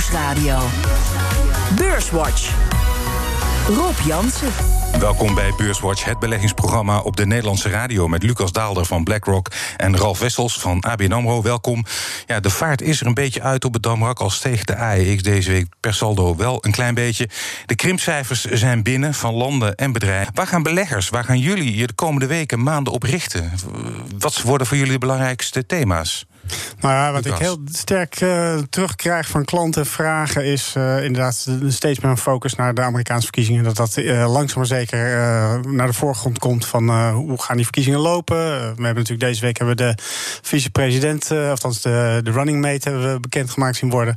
Nieuwsradio. Beurswatch. Rob Jansen. Welkom bij Beurswatch, het beleggingsprogramma op de Nederlandse radio... met Lucas Daalder van BlackRock en Ralf Wessels van ABN AMRO. Welkom. Ja, de vaart is er een beetje uit op het Damrak... al steeg de AEX deze week per saldo wel een klein beetje. De krimpcijfers zijn binnen van landen en bedrijven. Waar gaan beleggers, waar gaan jullie je de komende weken, maanden op richten? Wat worden voor jullie de belangrijkste thema's? Nou ja, wat ik heel sterk uh, terugkrijg van klanten vragen is uh, inderdaad steeds meer een focus naar de Amerikaanse verkiezingen. Dat dat uh, langzaam maar zeker naar de voorgrond komt van hoe gaan die verkiezingen lopen. we hebben natuurlijk deze week hebben we de vicepresident, althans de, de running mate, hebben we bekendgemaakt zien worden.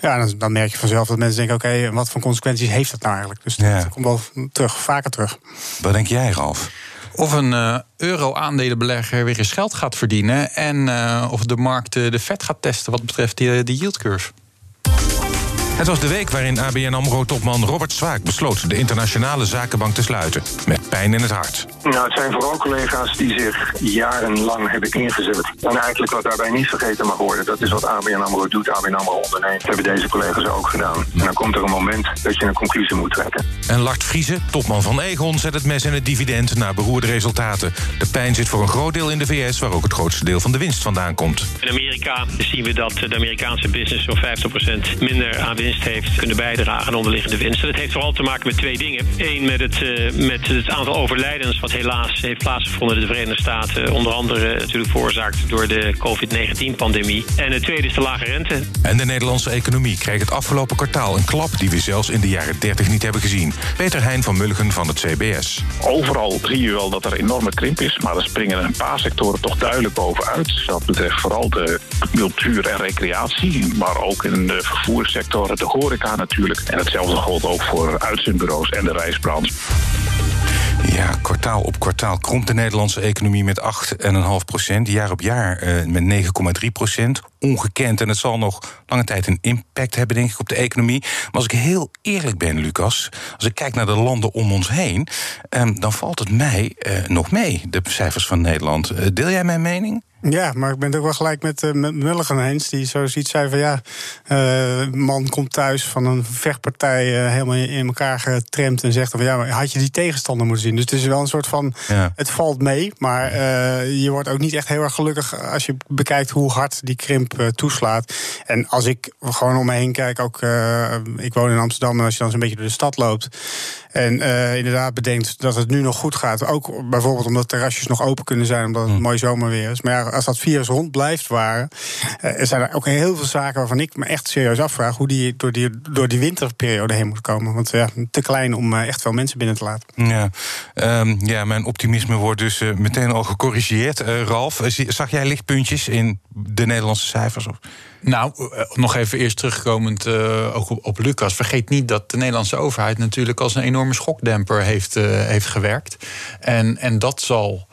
Ja, dan, dan merk je vanzelf dat mensen denken: oké, wat voor consequenties heeft dat nou eigenlijk? Dus ja. dat komt wel terug, vaker terug. Wat denk jij, Ralf? Of een uh, euro-aandelenbelegger weer eens geld gaat verdienen. En uh, of de markt de vet gaat testen wat betreft de, de yield curve. Het was de week waarin ABN AMRO-topman Robert Zwaak besloot... de internationale zakenbank te sluiten, met pijn in het hart. Nou, het zijn vooral collega's die zich jarenlang hebben ingezet. En eigenlijk wat daarbij niet vergeten mag worden... dat is wat ABN AMRO doet, ABN AMRO onderneemt. Dat hebben deze collega's ook gedaan. En dan komt er een moment dat je een conclusie moet trekken. En Lart Vriezen, topman van Egon, zet het mes in het dividend... na beroerde resultaten. De pijn zit voor een groot deel in de VS... waar ook het grootste deel van de winst vandaan komt. In Amerika zien we dat de Amerikaanse business... zo'n 50% minder aan winst heeft kunnen bijdragen aan onderliggende winst. dat heeft vooral te maken met twee dingen. Eén, met het, uh, met het aantal overlijdens wat helaas heeft plaatsgevonden in de Verenigde Staten. Onder andere natuurlijk veroorzaakt door de COVID-19-pandemie. En het tweede is de lage rente. En de Nederlandse economie kreeg het afgelopen kwartaal een klap... die we zelfs in de jaren 30 niet hebben gezien. Peter Heijn van Mulligen van het CBS. Overal zie je wel dat er enorme krimp is... maar er springen een paar sectoren toch duidelijk bovenuit. Dat betreft vooral de cultuur en recreatie... maar ook in de vervoerssector, de horeca natuurlijk. En hetzelfde geldt ook voor uitzendbureaus en de reisbranche. Ja, kwartaal op kwartaal krompt de Nederlandse economie met 8,5 procent. Jaar op jaar uh, met 9,3 procent. Ongekend. En het zal nog lange tijd een impact hebben, denk ik, op de economie. Maar als ik heel eerlijk ben, Lucas, als ik kijk naar de landen om ons heen, um, dan valt het mij uh, nog mee, de cijfers van Nederland. Uh, deel jij mijn mening? Ja, maar ik ben het ook wel gelijk met, uh, met Mulligan eens. Die zo ziet zei van ja, uh, man komt thuis van een vechtpartij uh, helemaal in elkaar getremd en zegt van ja, had je die tegenstander moeten zien. Dus het is wel een soort van, ja. het valt mee, maar je wordt ook niet echt heel erg gelukkig als je bekijkt hoe hard die krimp toeslaat. En als ik gewoon om me heen kijk, ook ik woon in Amsterdam en als je dan zo'n beetje door de stad loopt en inderdaad bedenkt dat het nu nog goed gaat, ook bijvoorbeeld omdat terrasjes nog open kunnen zijn omdat het hm. mooi zomerweer is. Maar ja, als dat virus rond blijft waren, uh, zijn er ook heel veel zaken waarvan ik me echt serieus afvraag hoe die door die, door die winterperiode heen moet komen. Want ja, te klein om uh, echt veel mensen binnen te laten. Ja, um, ja mijn optimisme wordt dus uh, meteen al gecorrigeerd. Ralf, zag jij lichtpuntjes in de Nederlandse cijfers? Of? Nou, nog even eerst terugkomend uh, ook op, op, Lucas. Vergeet niet dat de Nederlandse overheid natuurlijk als een enorme schokdemper heeft, uh, heeft gewerkt. En, en dat zal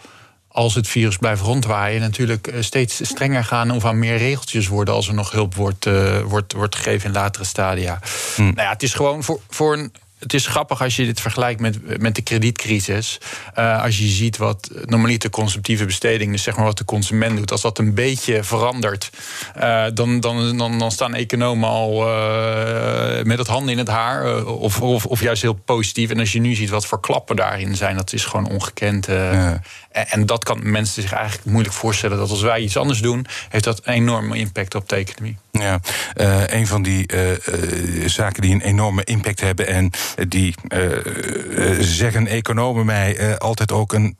als het virus blijft rondwaaien, natuurlijk eh, steeds strenger gaan of aan meer regeltjes worden als er nog hulp wordt, uh, wordt, wordt gegeven in latere stadia. Hm. Nou ja, het is gewoon voor, voor een het is grappig als je dit vergelijkt met, met de kredietcrisis. Uh, als je ziet wat normaliter consumptieve besteding, dus zeg maar wat de consument doet, als dat een beetje verandert, uh, dan, dan, dan, staan economen al uh, met het handen in het haar. of, of, of, juist heel positief. En als je nu ziet wat voor klappen daarin zijn, dat is gewoon ongekend. Ja. En, dat kan mensen zich eigenlijk moeilijk voorstellen dat als wij iets anders doen, heeft dat een enorme impact op de economie. Ja, een van die zaken die een enorme impact hebben en die uh, zeggen economen mij altijd ook een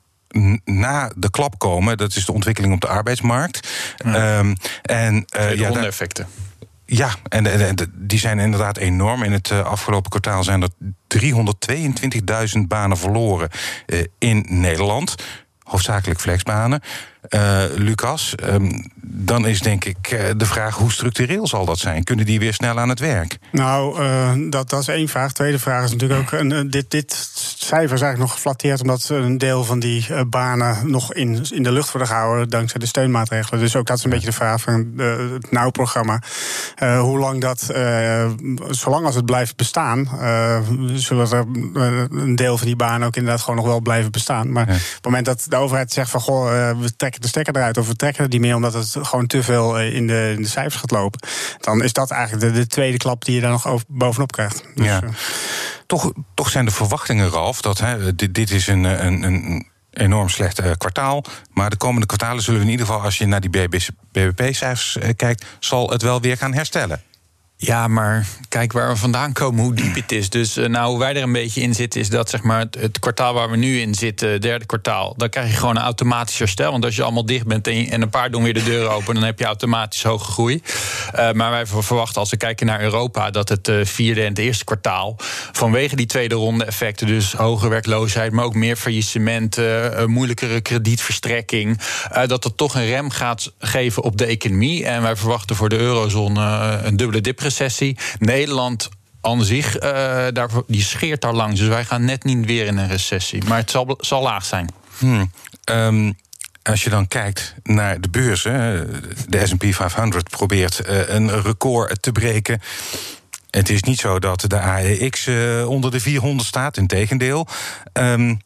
na de klap komen. Dat is de ontwikkeling op de arbeidsmarkt. Ja. Um, en, uh, ja, effecten. Ja, en, en, die zijn inderdaad enorm. In het afgelopen kwartaal zijn er 322.000 banen verloren in Nederland. Hoofdzakelijk flexbanen. Uh, Lucas, um, dan is denk ik uh, de vraag hoe structureel zal dat zijn? Kunnen die weer snel aan het werk? Nou, uh, dat, dat is één vraag. Tweede vraag is natuurlijk ook... dit, dit cijfer is eigenlijk nog geflatteerd... omdat een deel van die banen nog in, in de lucht worden gehouden... dankzij de steunmaatregelen. Dus ook dat is een beetje de vraag van het NOW-programma. hoe lang dat... zolang als het blijft bestaan... zullen er een deel van die banen ook inderdaad gewoon nog wel blijven bestaan. Maar ja. op het moment dat de overheid zegt van... goh, we trekken de stekker eruit of we trekken niet meer omdat het gewoon te veel in de, in de cijfers gaat lopen. Dan is dat eigenlijk de, de tweede klap die je daar nog over, bovenop krijgt. Dus, ja. toch, toch zijn de verwachtingen, Ralf, dat hè, dit, dit is een, een, een enorm slecht kwartaal. Maar de komende kwartalen zullen we in ieder geval, als je naar die BBP-cijfers kijkt, zal het wel weer gaan herstellen. Ja, maar kijk waar we vandaan komen, hoe diep het is. Dus uh, nou, hoe wij er een beetje in zitten, is dat zeg maar het, het, kwartaal waar we nu in zitten, het derde kwartaal, dan krijg je gewoon een automatisch herstel. Want als je allemaal dicht bent en, en een paar doen weer de deur open, dan heb je automatisch hoge groei. Uh, maar wij verwachten als we kijken naar Europa, dat het uh, vierde en het eerste kwartaal, vanwege die tweede ronde effecten, dus hoge werkloosheid, maar ook meer faillissementen, moeilijkere kredietverstrekking, dat het toch een rem gaat geven op de economie. En wij verwachten voor de eurozone een dubbele dip recessie. Nederland aan zich, uh, daar, die scheert daar langs. Dus wij gaan net niet weer in een recessie. Maar het zal, zal laag zijn. Hmm. Um, als je dan kijkt naar de beurzen, de SP 500 probeert uh, een record te breken. Het is niet zo dat de AEX uh, onder de 400 staat, integendeel. Um,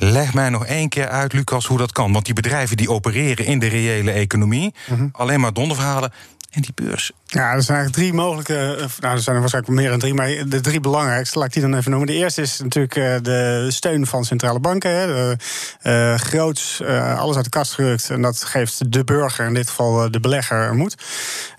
Leg mij nog één keer uit, Lucas, hoe dat kan. Want die bedrijven die opereren in de reële economie, mm -hmm. alleen maar donderverhalen. En die beurs ja, er zijn eigenlijk drie mogelijke. Nou, er zijn er waarschijnlijk meer dan drie, maar de drie belangrijkste, laat ik die dan even noemen. De eerste is natuurlijk de steun van centrale banken. Hè. De, uh, groots, uh, alles uit de kast gerukt. En dat geeft de burger, in dit geval de belegger, moed.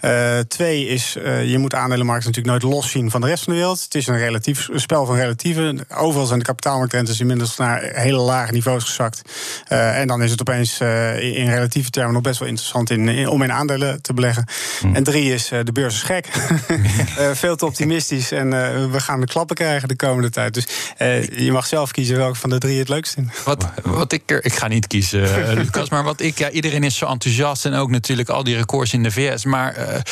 Uh, twee is, je moet de aandelenmarkt natuurlijk nooit los zien van de rest van de wereld. Het is een relatief een spel van relatieven. Overal zijn de kapitaalmarktrentes inmiddels naar hele lage niveaus gezakt. en dan is het opeens in relatieve termen nog best wel interessant in, in, om in aandelen te beleggen. Hm. En drie is de beurs is gek. uh, veel te optimistisch. En uh, we gaan de klappen krijgen de komende tijd. Dus je mag zelf kiezen welke van de drie het leukst vindt. Wat, wat ik er, ik ga niet kiezen, Lucas. Maar wat ik, ja, iedereen is zo enthousiast. En ook natuurlijk al die records in de VS. Maar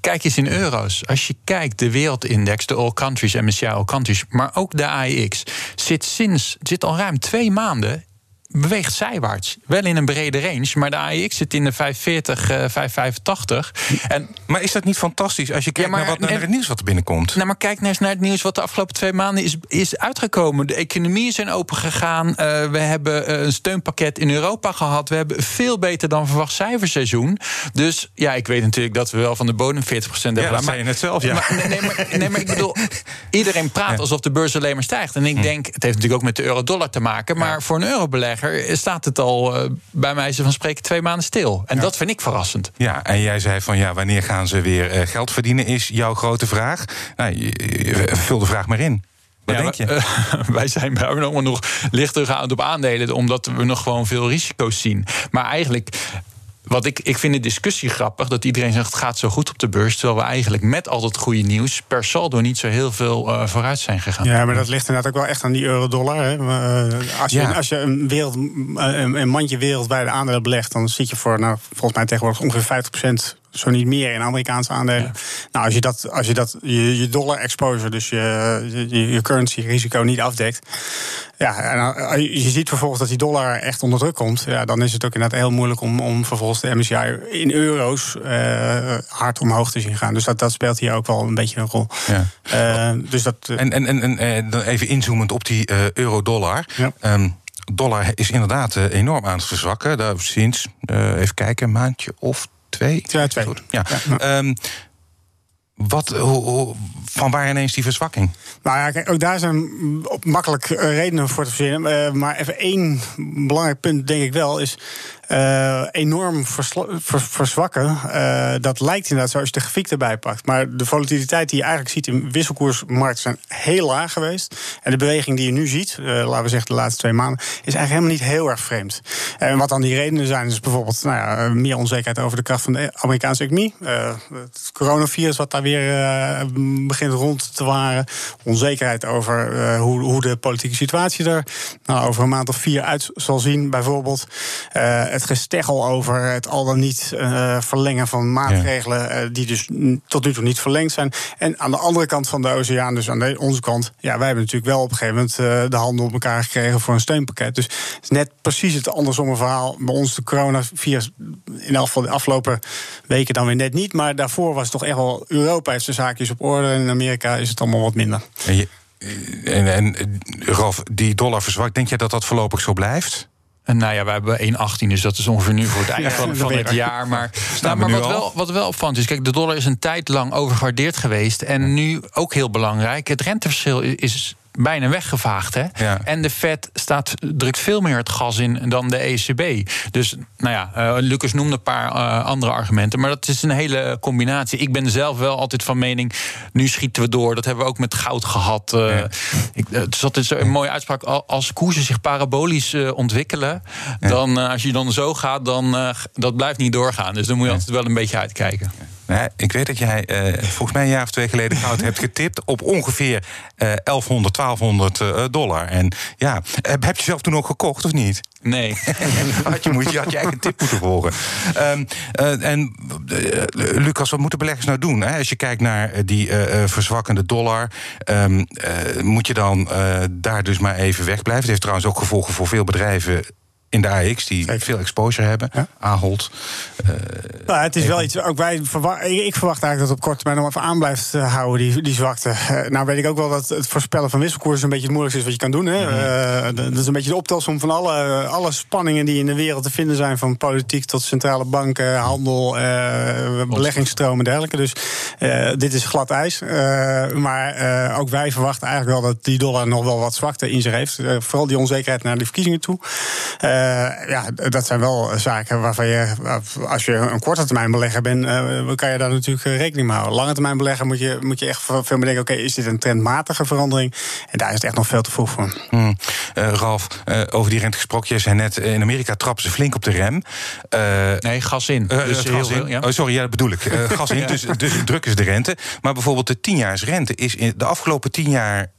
kijk eens in euro's. Als je kijkt, de wereldindex, de All Countries, MSCI All Countries, maar ook de AEX, zit sinds zit al ruim twee maanden beweegt zijwaarts. Wel in een brede range, maar de AEX zit in de 540, uh, 585. En, maar is dat niet fantastisch als je kijkt ja, maar, naar, wat, naar het nieuws wat er binnenkomt? Nou, maar kijk eens naar het nieuws wat de afgelopen twee maanden is, is uitgekomen. De economieën zijn opengegaan. Uh, we hebben een steunpakket in Europa gehad. We hebben veel beter dan verwacht cijferseizoen. Dus ja, ik weet natuurlijk dat we wel van de bodem 40% hebben. Ja, dat zei je net zelf, ja. Maar, nee, maar, nee, maar ik bedoel, iedereen praat alsof de beurs alleen maar stijgt. En ik hm. denk, het heeft natuurlijk ook met de euro-dollar te maken. Maar voor een staat het al uh, bij wijze van spreken twee maanden stil. En ja. dat vind ik verrassend. Ja, en jij zei van ja, wanneer gaan ze weer uh, geld verdienen, is jouw grote vraag. Nou, vul de vraag maar in. Wat ja, denk je? Uh, wij zijn bij nog, nog lichter gehouden op aandelen, omdat we nog gewoon veel risico's zien. Maar eigenlijk wat ik, ik vind de discussie grappig dat iedereen zegt het gaat zo goed op de beurs. Terwijl we eigenlijk met al dat goede nieuws per saldo niet zo heel veel uh, vooruit zijn gegaan. Ja, maar dat ligt inderdaad ook wel echt aan die euro-dollar. Uh, als, je, ja. als je een, wereld, een, een mandje wereldwijde aandelen belegt, dan zit je voor nou, volgens mij tegenwoordig ongeveer 50% zo niet meer in Amerikaanse aandelen. Ja. Nou, als je dat, als je, dat je, je dollar exposure, dus je, je, je currency risico niet afdekt. Ja, en je ziet vervolgens dat die dollar echt onder druk komt. Ja, dan is het ook inderdaad heel moeilijk om, om vervolgens de MSCI in euro's uh, hard omhoog te zien gaan. Dus dat, dat speelt hier ook wel een beetje een rol. Ja. Uh, dus dat, uh, en, en, en, en even inzoomend op die euro-dollar. Ja. Um, dollar is inderdaad enorm aan het verzwakken. Daar sinds, even kijken, een maandje of twee? Ja, twee. Goed. Ja. ja. Um, wat, van waar ineens die verzwakking? Nou ja, kijk, ook daar zijn makkelijk redenen voor te verzinnen. Uh, maar even één belangrijk punt, denk ik wel, is uh, enorm ver verzwakken. Uh, dat lijkt inderdaad zo als je de grafiek erbij pakt. Maar de volatiliteit die je eigenlijk ziet in wisselkoersmarkten zijn heel laag geweest. En de beweging die je nu ziet, uh, laten we zeggen de laatste twee maanden, is eigenlijk helemaal niet heel erg vreemd. En wat dan die redenen zijn, is bijvoorbeeld nou ja, meer onzekerheid over de kracht van de Amerikaanse economie. het coronavirus wat daar weer begint rond te waren. Onzekerheid over hoe, hoe, de politieke situatie er nou, over een maand of vier uit zal zien, bijvoorbeeld het gesteggel over het al dan niet uh, verlengen van maatregelen ja. uh, die dus tot nu toe niet verlengd zijn. En aan de andere kant van de oceaan, dus aan de, onze kant, ja, wij hebben natuurlijk wel op een gegeven moment uh, de handen op elkaar gekregen voor een steunpakket. Dus het is net precies het andersomme verhaal. Bij ons de coronavirus in elk geval de afgelopen weken dan weer net niet. Maar daarvoor was het toch echt wel Europa heeft zijn zaakjes op orde en in Amerika is het allemaal wat minder. En, je, en, en Ralf, die dollar verzwakt, denk jij dat dat voorlopig zo blijft? En nou ja, we hebben 1,18, dus dat is ongeveer nu voor het einde van, van het jaar. Maar, nou, maar wat, wel, wat wel opvallend is, kijk, de dollar is een tijd lang overgewaardeerd geweest. En nu ook heel belangrijk. Het renteverschil is bijna weggevaagd. Hè? En de Fed staat, drukt veel meer het gas in dan de ECB. Dus nou ja, uh, Lucas noemde een paar uh, andere argumenten. Maar dat is een hele combinatie. Ik ben zelf wel altijd van mening. Nu schieten we door. Dat hebben we ook met goud gehad. Uh, ja. ik, het is altijd een mooie uitspraak. Als koersen zich parabolisch ontwikkelen. Ja. Dan als je dan zo gaat, dan dat blijft niet doorgaan. Dus dan moet je altijd wel een beetje uitkijken. Ik weet dat jij uh, volgens mij een jaar of twee geleden goud hebt getipt op ongeveer uh, 1100, 1200 uh, dollar. En ja, heb je zelf toen ook gekocht of niet? Nee. had, je, moet, je had je eigen tip moeten volgen. Um, uh, en uh, Lucas, wat moeten beleggers nou doen? Hè? Als je kijkt naar die uh, verzwakkende dollar, um, moet je dan daar dus maar even wegblijven? Het heeft trouwens ook gevolgen voor veel bedrijven in de AX die Zeker. veel exposure hebben. Ja? Ahold. Uh, nou, het is wel iets. Ook wij ik verwacht eigenlijk dat het op korte termijn nog even aan blijft houden, die, die zwakte. Uh, nou weet ik ook wel dat het voorspellen van wisselkoers een beetje het moeilijkste is wat je kan doen. Hè? Mm -hmm. uh, dat is een beetje de optelsom van alle, alle spanningen die in de wereld te vinden zijn. Van politiek tot centrale banken, handel, beleggingsstromen en dergelijke. Dus dit is glad ijs. maar ook wij verwachten eigenlijk wel dat die dollar nog wel wat zwakte in zich heeft. vooral die onzekerheid naar de verkiezingen toe. Uh, ja, dat zijn wel zaken waarvan je, als je een korte termijn belegger bent, uh, kan je daar natuurlijk rekening mee houden. Lange termijn belegger moet je, moet je echt veel meer denken: oké, okay, is dit een trendmatige verandering? En daar is het echt nog veel te vroeg voor. Hmm. Uh, Ralf, over die rente gesproken. Je zei net: in Amerika trappen ze flink op de rem. nee, gas in. Dus gas in. Ja. Oh, sorry, ja, dat bedoel ik. gas in, ja. dus, dus druk is de rente. Maar bijvoorbeeld de tienjaarsrente is in de afgelopen tien jaar,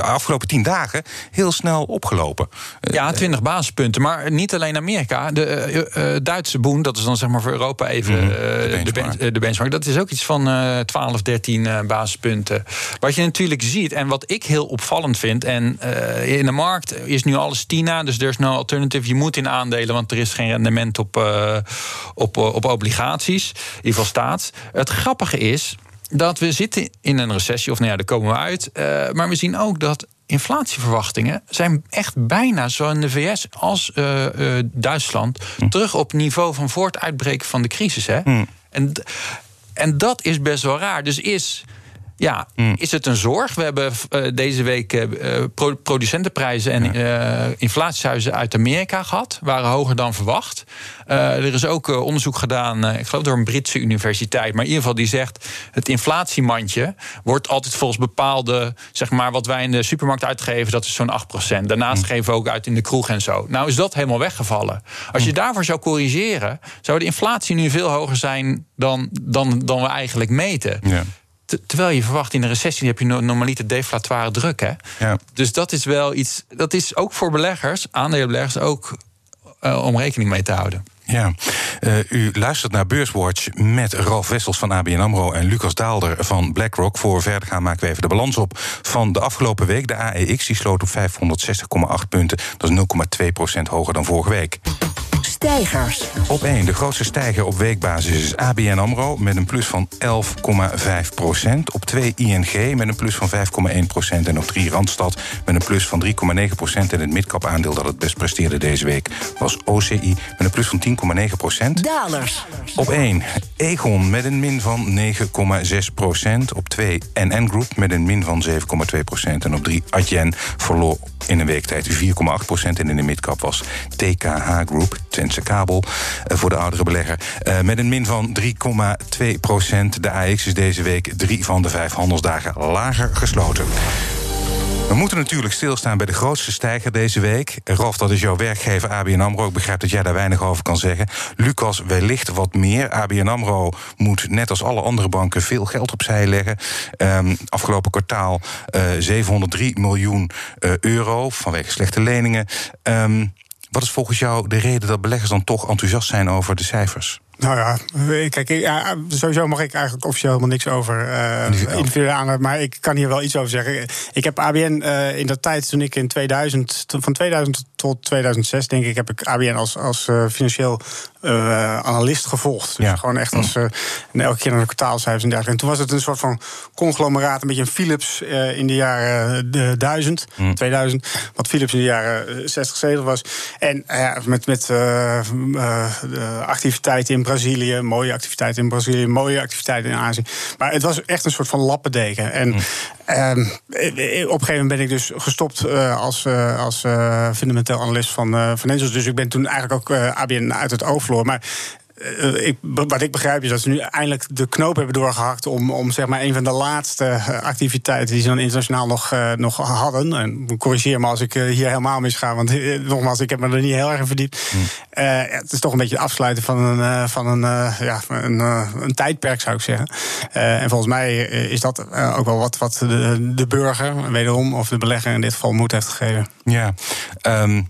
afgelopen tien dagen heel snel opgelopen. ja, 20 basispunten. Maar niet alleen Amerika. De uh, Duitse boen, dat is dan zeg maar voor Europa even mm, de, benchmark. De, de, benchmark. Dat is ook iets van 12, 13 basispunten. Wat je natuurlijk ziet, en wat ik heel opvallend vind. En in de markt is nu alles Tina, dus er is no alternative. Je moet in aandelen, want er is geen rendement op, op, op obligaties. In ieder geval staat. Het grappige is dat we zitten in een recessie, of nou ja, daar komen we uit. Uh, maar we zien ook dat inflatieverwachtingen zijn echt bijna zo in de VS als uh, uh, Duitsland hm. terug op niveau van voor het uitbreken van de crisis. Hè? Hm. En, en dat is best wel raar. Dus is ja, mm. is het een zorg? We hebben uh, deze week uh, producentenprijzen en uh, inflatiehuizen uit Amerika gehad. Waren hoger dan verwacht. er is ook onderzoek gedaan, ik geloof door een Britse universiteit. Maar in ieder geval die zegt... het inflatiemandje wordt altijd volgens bepaalde... zeg maar wat wij in de supermarkt uitgeven, dat is zo'n 8%. Daarnaast mm. geven we ook uit in de kroeg en zo. Nou is dat helemaal weggevallen. Als je mm. daarvoor zou corrigeren... zou de inflatie nu veel hoger zijn dan, dan, dan we eigenlijk meten. Ja terwijl je verwacht in een recessie heb je normaliter deflatoire druk. Hè? Ja. Dus dat is wel iets. Dat is ook voor beleggers, aandelenbeleggers, ook uh, om rekening mee te houden. Ja, uh, u luistert naar Beurswatch met Ralf Wessels van ABN AMRO... en Lucas Daalder van BlackRock. Voor verder gaan maken we even de balans op van de afgelopen week. De AEX die sloot op 560,8 punten. Dat is 0,2% hoger dan vorige week. Stijgers. Op 1, de grootste stijger op weekbasis is ABN AMRO... met een plus van 11,5 procent. Op 2 ING met een plus van 5,1 procent. En op 3 Randstad met een plus van 3,9 procent. En het midcap aandeel dat het best presteerde deze week... was OCI met een plus van 10 10,9 procent. Dalers. Op 1 Egon met een min van 9,6 procent. Op 2 NN Group met een min van 7,2 procent. En op 3 Adyen verloor in een week tijd 4,8 procent. En in de midcap was TKH Group, Kabel, uh, voor de oudere belegger... Uh, met een min van 3,2 procent. De AX is deze week drie van de vijf handelsdagen lager gesloten. We moeten natuurlijk stilstaan bij de grootste stijger deze week. Rolf, dat is jouw werkgever ABN AMRO. Ik begrijp dat jij daar weinig over kan zeggen. Lucas, wellicht wat meer. ABN AMRO moet net als alle andere banken veel geld opzij leggen. Um, afgelopen kwartaal uh, eh, 703 miljoen euro vanwege slechte leningen. Um, wat is volgens jou de reden dat beleggers dan toch enthousiast zijn over de cijfers? Nou ja, kijk, ja, sowieso mag ik eigenlijk officieel helemaal niks over uh, individuele aandelen. Maar ik kan hier wel iets over zeggen. Ik heb ABN uh, in de tijd toen ik in 2000, van 2000 tot 2006, denk ik, heb ik ABN als, als uh, financieel uh, analist gevolgd. Dus ja. gewoon echt als uh, elke keer naar de kwartaalcijfers en dergelijke. En toen was het een soort van conglomeraat, een beetje een Philips in de jaren de 1000, mm. 2000. Wat Philips in de jaren 60, 70 was. En met, met activiteiten in Brazilië, mooie activiteiten in Brazilië, mooie activiteiten in Azië. Maar het was echt een soort van lappendeken. En mm. Ehm, op een gegeven moment ben ik dus gestopt als, als fundamenteel analist van financials. Dus ik ben toen eigenlijk ook ABN uit het oog maar uh, ik, wat ik begrijp is dat ze nu eindelijk de knoop hebben doorgehakt om, om zeg maar een van de laatste eh, activiteiten die ze dan internationaal nog, uh, nog hadden. En corrigeer me als ik hier helemaal misga, want nogmaals, ik heb me er niet heel erg in verdiept. Hmm. het is toch een beetje het afsluiten van een, van een, ja, een, een tijdperk, zou ik zeggen. en volgens mij is dat ook wel wat, wat de, de burger, wederom, of de belegger in dit geval, moed heeft gegeven. Ja, um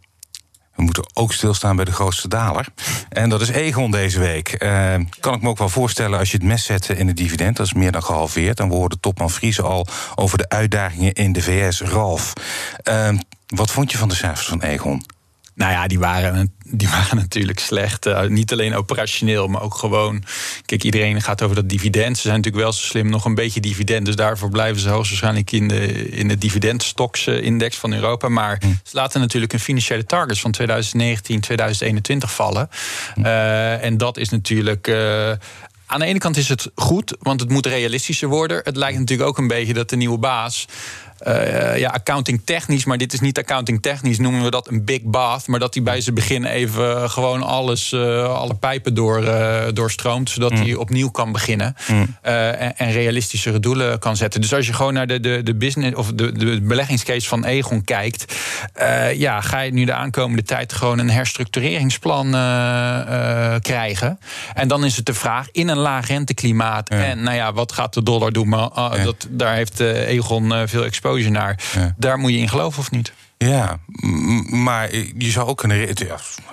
we moeten ook stilstaan bij de grootste daler. En dat is Egon deze week. Uh, kan ik me ook wel voorstellen als je het mes zet in het dividend. Dat is meer dan gehalveerd. En we topman Friese al over de uitdagingen in de VS. Ralf, uh, wat vond je van de cijfers van Egon? Nou ja, die waren, die waren natuurlijk slecht. Uh, niet alleen operationeel, maar ook gewoon. Kijk, iedereen gaat over dat dividend. Ze zijn natuurlijk wel zo slim, nog een beetje dividend. Dus daarvoor blijven ze hoogstwaarschijnlijk in de, in de dividendstoksindex van Europa. Maar hm. ze laten natuurlijk een financiële targets van 2019, 2021 vallen. Hm. Uh, en dat is natuurlijk. Uh, aan de ene kant is het goed, want het moet realistischer worden. Het lijkt natuurlijk ook een beetje dat de nieuwe baas uh, ja, accounting technisch, maar dit is niet accounting technisch, noemen we dat een big bath. Maar dat hij bij zijn begin even gewoon alles, uh, alle pijpen door, uh, doorstroomt, zodat mm. hij opnieuw kan beginnen. Mm. En, en, realistischere doelen kan zetten. Dus als je gewoon naar de, de, de business of de, de beleggingscase van Egon kijkt, ja, ga je nu de aankomende tijd gewoon een herstructureringsplan krijgen. En dan is het de vraag in een laag renteklimaat. En nou ja, wat gaat de dollar doen? Maar dat, daar heeft Egon veel exposure naar. Daar moet je in geloven of niet? Ja, maar je zou ook kunnen.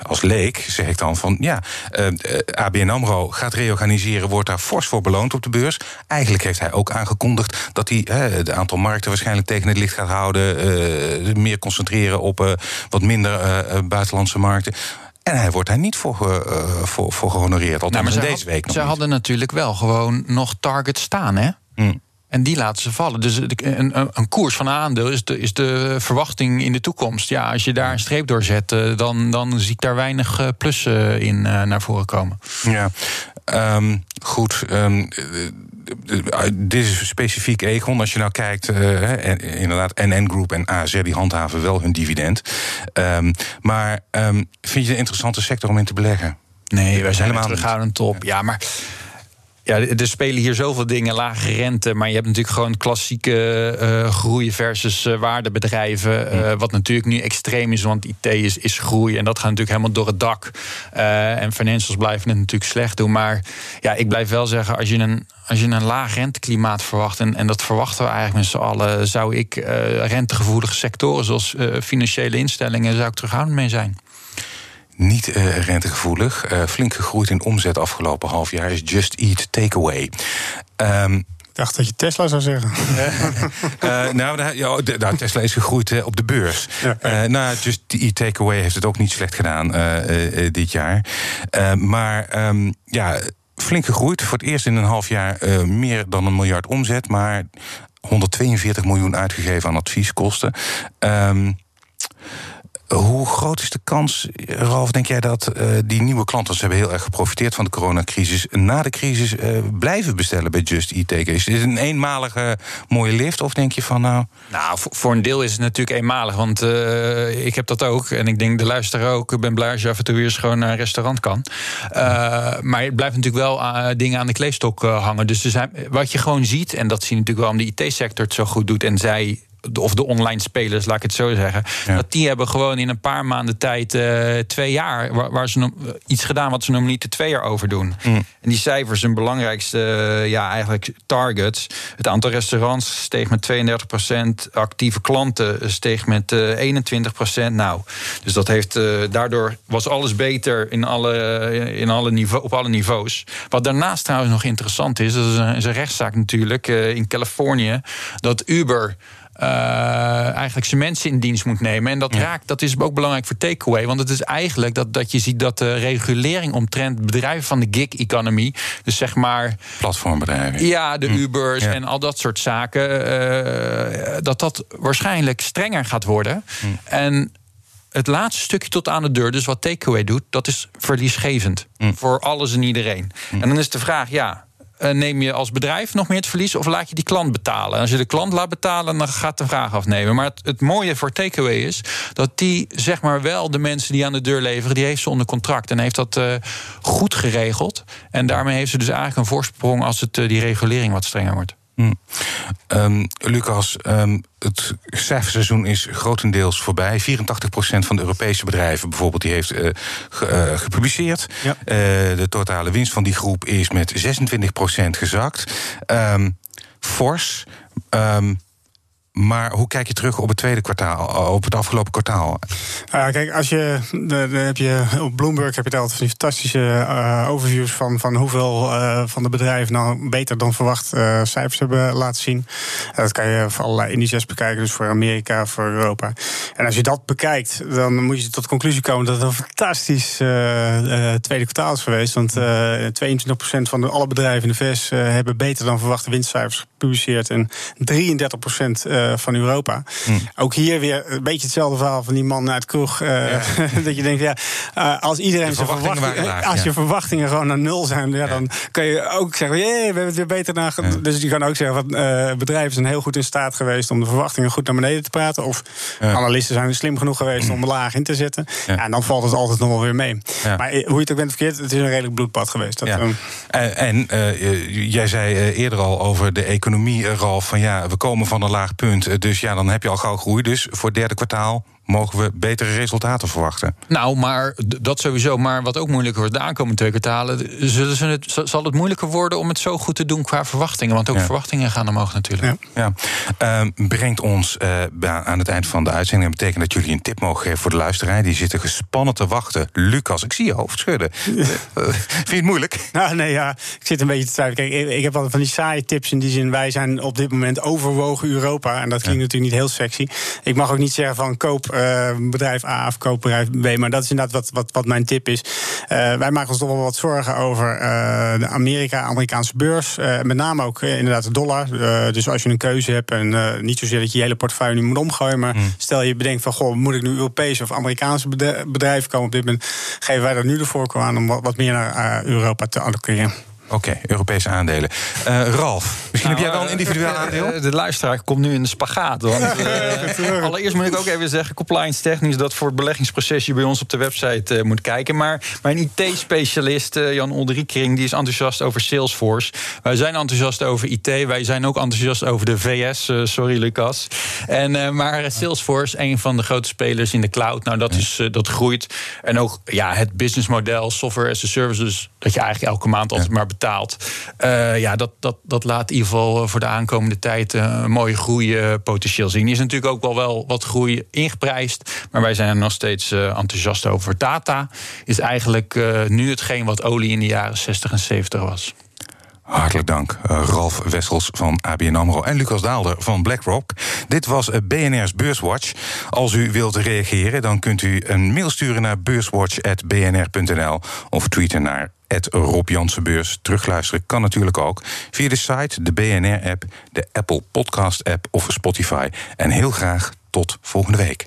Als leek zeg ik dan van ja, eh, eh, ABN Amro gaat reorganiseren, wordt daar fors voor beloond op de beurs. Eigenlijk heeft hij ook aangekondigd dat hij het aantal markten waarschijnlijk tegen het licht gaat houden, uh, meer concentreren op wat minder buitenlandse markten. En hij wordt daar niet voor, voor, voor gehonoreerd. Althans nou, deze week nog. Ze hadden natuurlijk wel gewoon nog target staan, hè? Mm. En die laten ze vallen. Dus een, een, koers van een aandeel is de, is de verwachting in de toekomst. Ja, als je daar een streep door zet, eh, dan, dan zie ik daar weinig eh, plussen in eh, naar voren komen. Ja, um, goed. Um, dit is specifiek Econ. Als je nou kijkt, uh, inderdaad, NN Group en AZ die handhaven wel hun dividend. Um, maar vind je het een interessante sector om in te beleggen? Nee, wij zijn helemaal terughoudend op. Ja, maar ja, er spelen hier zoveel dingen, lage rente. Maar je hebt natuurlijk gewoon klassieke uh, groei versus uh, waardebedrijven. Uh, wat natuurlijk nu extreem is, want IT is, is groei. En dat gaat natuurlijk helemaal door het dak. en financials blijven het natuurlijk slecht doen. Maar ja, ik blijf wel zeggen, als je een, als je een laag renteklimaat verwacht... En, en dat verwachten we eigenlijk met z'n allen... zou ik rentegevoelige sectoren zoals financiële instellingen... zou ik terughoudend mee zijn niet uh, rentegevoelig. Uh, flink gegroeid in omzet afgelopen half jaar is Just Eat Takeaway. Um, ik dacht dat je Tesla zou zeggen. uh, nou, ja, de, nou, Tesla is gegroeid op de beurs. Ja, nou, Just Eat Takeaway heeft het ook niet slecht gedaan dit jaar. maar um, ja, flink gegroeid. Voor het eerst in een half jaar meer dan een miljard omzet. Maar 142 miljoen uitgegeven aan advieskosten. Um, hoe groot is de kans, Ralf, denk jij dat uh, die nieuwe klanten, ze hebben heel erg geprofiteerd van de coronacrisis, na de crisis uh, blijven bestellen bij Just Eat? Is dit een eenmalige mooie lift of denk je van nou... Nou, voor, een deel is het natuurlijk eenmalig, want uh, ik heb dat ook en ik denk de luisteraar ook. Ik ben blij als je af en toe weer eens gewoon naar een restaurant kan. maar het blijft natuurlijk wel dingen aan de kleefstok hangen. Dus zijn, wat je gewoon ziet, en dat zie je natuurlijk wel om de IT-sector het zo goed doet en zij of de online spelers, laat ik het zo zeggen. Dat die hebben gewoon in een paar maanden tijd uh, twee jaar, waar, waar ze iets gedaan wat ze nog niet de twee jaar over doen. Mm. En die cijfers, hun belangrijkste, uh, ja, eigenlijk targets. Het aantal restaurants steeg met 32%, actieve klanten steeg met uh, eh, 21%. Nou, dus dat heeft daardoor was alles beter in alle, in alle niveau, op alle niveaus. Wat daarnaast trouwens nog interessant is, dat is een, is een rechtszaak natuurlijk in Californië, dat Uber eigenlijk zijn mensen in dienst moet nemen. En dat raakt, dat is ook belangrijk voor takeaway. Want het is eigenlijk dat, dat je ziet dat de regulering omtrent bedrijven van de gig-economie, dus zeg maar. Platformbedrijven. Ja, de hm. Ubers en al dat soort zaken. Uh, dat dat waarschijnlijk strenger gaat worden. Hm. En het laatste stukje tot aan de deur, dus wat takeaway doet, dat is verliesgevend. Hm. Voor alles en iedereen. En dan is de vraag, ja, eh, neem je als bedrijf nog meer het verlies of laat je die klant betalen? En als je de klant laat betalen, dan gaat de vraag afnemen. Maar het, mooie voor Takeaway is dat die zeg maar wel de mensen die aan de deur leveren, die heeft ze onder contract en heeft dat uh, goed geregeld. En daarmee heeft ze dus eigenlijk een voorsprong als het, uh, die regulering wat strenger wordt. Hmm. Um, Lucas, um, het cijferseizoen is grotendeels voorbij. 84% van de Europese bedrijven bijvoorbeeld die heeft uh, ge, uh, gepubliceerd. Ja. Uh, de totale winst van die groep is met 26% gezakt. Um, fors. Maar hoe kijk je terug op het tweede kwartaal, op het afgelopen kwartaal? Uh, kijk, als je, heb je op Bloomberg heb je altijd fantastische uh, overviews van, van hoeveel uh, van de bedrijven nou beter dan verwacht cijfers hebben laten zien. dat kan je voor allerlei indices bekijken, dus voor Amerika, voor Europa. En als je dat bekijkt, dan moet je tot de conclusie komen dat het een fantastisch tweede kwartaal is geweest. Want 22% van de, alle bedrijven in de VS hebben beter dan verwachte winstcijfers gepubliceerd. En 33% uh, van Europa. Hmm. Ook hier weer een beetje hetzelfde verhaal van die man uit Kroeg. Ja. dat je denkt, ja, uh, als iedereen zijn verwachtingen, als je verwachtingen gewoon naar nul zijn, ja, dan kun je ook zeggen, jee, we hebben het weer beter naar. Dus je kan ook zeggen, van, bedrijven zijn heel goed in staat geweest om de verwachtingen goed naar beneden te praten. Of analisten zijn slim genoeg geweest om laag in te zetten. Ja. en dan valt het altijd nog wel weer mee. Maar hoe je het ook bent verkeerd, het is een redelijk bloedbad geweest. Dat, um... en jij zei eerder al over de economie, Ralf, van ja, we komen van een laag punt. Eh, dus ja, dan heb je al gauw groei. Dus voor het derde kwartaal mogen we betere resultaten verwachten. Nou, maar dat sowieso. Maar wat ook moeilijker wordt de aankomende twee kwartalen... Zullen ze het, zal het moeilijker worden om het zo goed te doen qua verwachtingen. Want ook verwachtingen gaan omhoog natuurlijk. Ja. ja. Uh, brengt ons uh, aan het eind van de uitzending. Dat betekent dat jullie een tip mogen geven voor de luisteraar. Die zitten gespannen te wachten. Lucas, ik zie je hoofd schudden. Uh, vind je het moeilijk? Nou, nee, ja. Ik zit een beetje te twijfelen. Kijk, ik, ik heb altijd van die saaie tips in die zin. Wij zijn op dit moment overwogen Europa. En dat klinkt natuurlijk niet heel sexy. Ik mag ook niet zeggen van koop uh, bedrijf A of koopbedrijf B. Maar dat is inderdaad wat, wat, wat mijn tip is. Uh, wij maken ons toch wel wat zorgen over uh, de Amerika, Amerikaanse beurs. met name ook inderdaad de dollar. dus als je een keuze hebt en niet zozeer dat je je hele portefeuille nu moet omgooien. Maar hmm. stel je bedenkt van, goh, moet ik nu Europese of Amerikaanse bedrijven komen op dit moment. Geven wij er nu de voorkeur aan om wat, wat meer naar Europa te allokeren. Oké, Europese aandelen. Uh, Ralf, misschien heb jij wel een nou, individueel eh, aandeel? De luisteraar komt nu in de spagaat. Want, uh, allereerst moet ik ook even zeggen, compliance technisch... dat voor het beleggingsproces je bij ons op de website uh, moet kijken. Maar mijn IT-specialist Jan Olderikring die is enthousiast over Salesforce. Wij zijn enthousiast over IT. Wij zijn ook enthousiast over de VS. sorry, Lucas. En, maar Salesforce, een van de grote spelers in de cloud... nou, dat, is, dat groeit. En ook ja, het businessmodel, software as a service... dus dat je eigenlijk elke maand altijd maar Uh, ja, dat, dat, dat laat in ieder geval eh, voor de aankomende tijd uh, een mooie groeipotentieel zien. Er is natuurlijk ook wel, wel wat groei ingeprijsd. Maar wij zijn er nog steeds enthousiast over. Data is eigenlijk nu hetgeen wat olie in de jaren 60 en 70 was. Hartelijk dank, Ralf Wessels van ABN AMRO en Lucas Daalder van BlackRock. Dit was BNR's Beurswatch. Als u wilt reageren, dan kunt u een mail sturen naar beurswatch.bnr.nl of tweeten naar Rob Jansenbeurs. Terugluisteren kan natuurlijk ook via de site, de BNR-app, de Apple Podcast-app of Spotify. En heel graag tot volgende week.